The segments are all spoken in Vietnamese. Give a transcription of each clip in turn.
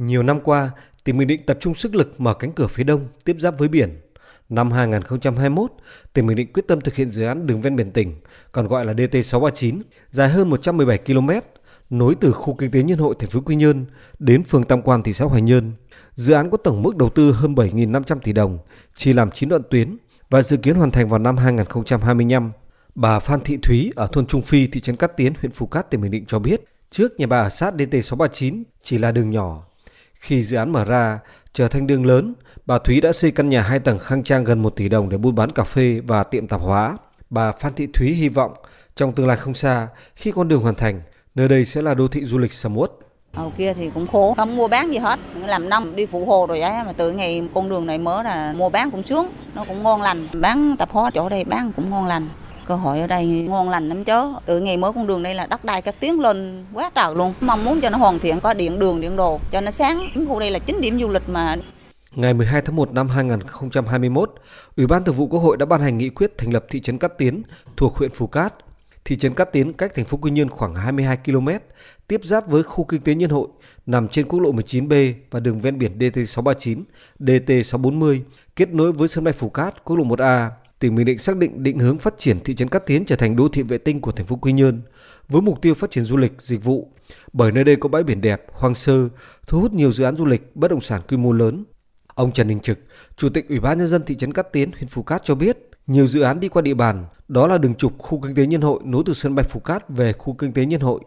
Nhiều năm qua, tỉnh Bình Định tập trung sức lực mở cánh cửa phía đông tiếp giáp với biển. Năm 2021, tỉnh Bình Định quyết tâm thực hiện dự án đường ven biển tỉnh, còn gọi là DT639, dài hơn 117 km, nối từ khu kinh tế Nhân hội thành phố Quy Nhơn đến phường Tam Quan thị xã Hoài Nhơn. Dự án có tổng mức đầu tư hơn 7.500 tỷ đồng, chỉ làm 9 đoạn tuyến và dự kiến hoàn thành vào năm 2025. Bà Phan Thị Thúy ở thôn Trung Phi, thị trấn Cát Tiến, huyện Phú Cát, tỉnh Bình Định cho biết, trước nhà bà ở sát DT639 chỉ là đường nhỏ. Khi dự án mở ra, trở thành đường lớn, bà Thúy đã xây căn nhà hai tầng khang trang gần 1 tỷ đồng để buôn bán cà phê và tiệm tạp hóa. Bà Phan Thị Thúy hy vọng trong tương lai không xa, khi con đường hoàn thành, nơi đây sẽ là đô thị du lịch sầm uất. Hồi kia thì cũng khổ, không mua bán gì hết, làm năm đi phụ hồ rồi ấy, mà từ ngày con đường này mở là mua bán cũng sướng, nó cũng ngon lành, bán tạp hóa chỗ đây bán cũng ngon lành cơ hội ở đây ngon lành lắm chứ từ ngày mới con đường đây là đất đai các tiến lên quá trời luôn. Mong muốn cho nó hoàn thiện có điện đường điện đồ cho nó sáng. Khu đây là chính điểm du lịch mà. Ngày 12 tháng 1 năm 2021, Ủy ban Thường vụ Quốc hội đã ban hành nghị quyết thành lập thị trấn Cát Tiến thuộc huyện Phú Cát. Thị trấn Cát Tiến cách thành phố Quy Nhơn khoảng 22 km, tiếp giáp với khu kinh tế Nhân hội, nằm trên quốc lộ 19B và đường ven biển DT639, DT640, kết nối với sân bay Phú Cát, quốc lộ 1A tỉnh Bình Định xác định định hướng phát triển thị trấn Cát Tiến trở thành đô thị vệ tinh của thành phố Quy Nhơn với mục tiêu phát triển du lịch, dịch vụ. Bởi nơi đây có bãi biển đẹp, hoang sơ, thu hút nhiều dự án du lịch, bất động sản quy mô lớn. Ông Trần Đình Trực, Chủ tịch Ủy ban nhân dân thị trấn Cát Tiến, huyện Phú Cát cho biết, nhiều dự án đi qua địa bàn, đó là đường trục khu kinh tế Nhân hội nối từ sân bay Phú Cát về khu kinh tế Nhân hội,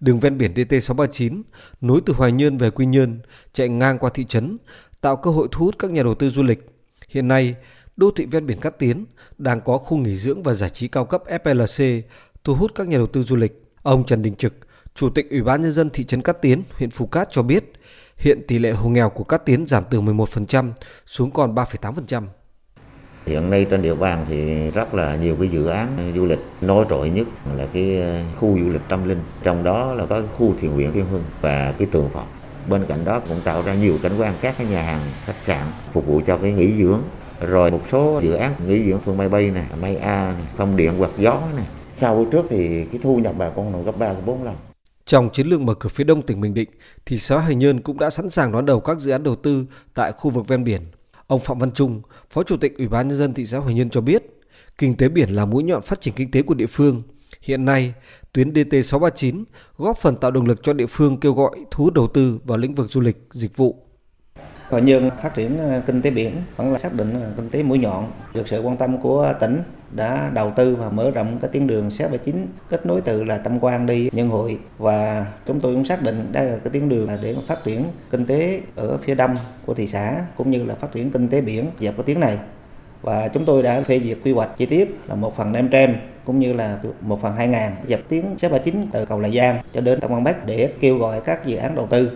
đường ven biển DT639 nối từ Hoài Nhơn về Quy Nhơn, chạy ngang qua thị trấn, tạo cơ hội thu hút các nhà đầu tư du lịch. Hiện nay, đô thị ven biển Cát Tiến đang có khu nghỉ dưỡng và giải trí cao cấp FLC thu hút các nhà đầu tư du lịch. Ông Trần Đình Trực, Chủ tịch Ủy ban nhân dân thị trấn Cát Tiến, huyện Phú Cát cho biết, hiện tỷ lệ hộ nghèo của Cát Tiến giảm từ 11% xuống còn 3,8%. Hiện nay trên địa bàn thì rất là nhiều cái dự án du lịch nổi trội nhất là cái khu du lịch tâm linh, trong đó là có cái khu thiền viện Thiên Hương và cái tường Phật. Bên cạnh đó cũng tạo ra nhiều cảnh quan các cái nhà hàng, khách sạn phục vụ cho cái nghỉ dưỡng rồi một số dự án nghỉ dưỡng phường Mai Bay này, Mai A này, phong điện quạt gió này. Sau với trước thì cái thu nhập bà con nó gấp 3 gấp 4 lần. Trong chiến lược mở cửa phía đông tỉnh Bình Định, thì xã Hải Nhơn cũng đã sẵn sàng đón đầu các dự án đầu tư tại khu vực ven biển. Ông Phạm Văn Trung, Phó Chủ tịch Ủy ban nhân dân thị xã Hoài Nhơn cho biết, kinh tế biển là mũi nhọn phát triển kinh tế của địa phương. Hiện nay, tuyến DT639 góp phần tạo động lực cho địa phương kêu gọi thu hút đầu tư vào lĩnh vực du lịch, dịch vụ Hoài Nhơn phát triển ờ, kinh tế biển, vẫn là xác định kinh tế mũi nhọn. Được sự quan tâm của tỉnh đã đầu tư và mở rộng cái tuyến đường 79 kết nối từ là Tâm Quan đi Nhân Hội. Và chúng tôi cũng xác định đây là cái tuyến đường là để phát triển kinh tế ở phía đông của thị xã, cũng như là phát triển kinh tế biển dọc cái tuyến này. Và chúng tôi đã phê duyệt quy hoạch chi tiết là một phần năm trăm cũng như là một phần 2000 dọc tuyến 639 từ cầu Lại Giang cho đến Tam Quan Bắc để kêu gọi các dự án đầu tư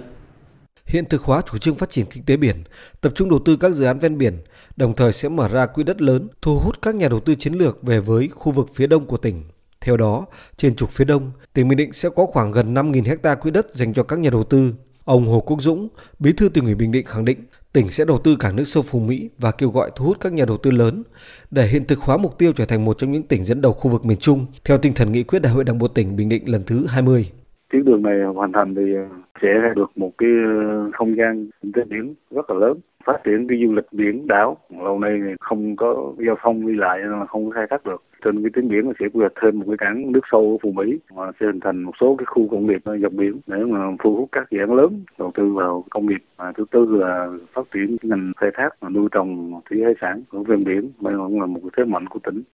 hiện thực hóa chủ trương phát triển kinh tế biển, tập trung đầu tư các dự án ven biển, đồng thời sẽ mở ra quỹ đất lớn thu hút các nhà đầu tư chiến lược về với khu vực phía đông của tỉnh. Theo đó, trên trục phía đông, tỉnh Bình Định sẽ có khoảng gần 5.000 hecta quỹ đất dành cho các nhà đầu tư. Ông Hồ Quốc Dũng, Bí thư tỉnh ủy Bình Định khẳng định tỉnh sẽ đầu tư cảng nước sâu Phú Mỹ và kêu gọi thu hút các nhà đầu tư lớn để hiện thực hóa mục tiêu trở thành một trong những tỉnh dẫn đầu khu vực miền Trung theo tinh thần nghị quyết Đại hội Đảng bộ tỉnh Bình Định lần thứ 20 tuyến đường này hoàn thành thì ờ, sẽ được một cái ờ, không gian kinh tế biển rất là lớn, phát triển cái du lịch biển đảo. Lâu nay không có giao thông đi lại nên là không khai thác được. Trên cái tuyến biển sẽ quy hoạch thêm một cái cảng nước sâu ở phù mỹ và sẽ hình thành một số cái khu công nghiệp dọc biển để mà thu hút các dự án lớn đầu tư vào công nghiệp. Và thứ tư là phát triển ngành khai thác và nuôi trồng thủy hải sản ở ven biển. Đây cũng là một cái thế mạnh của tỉnh.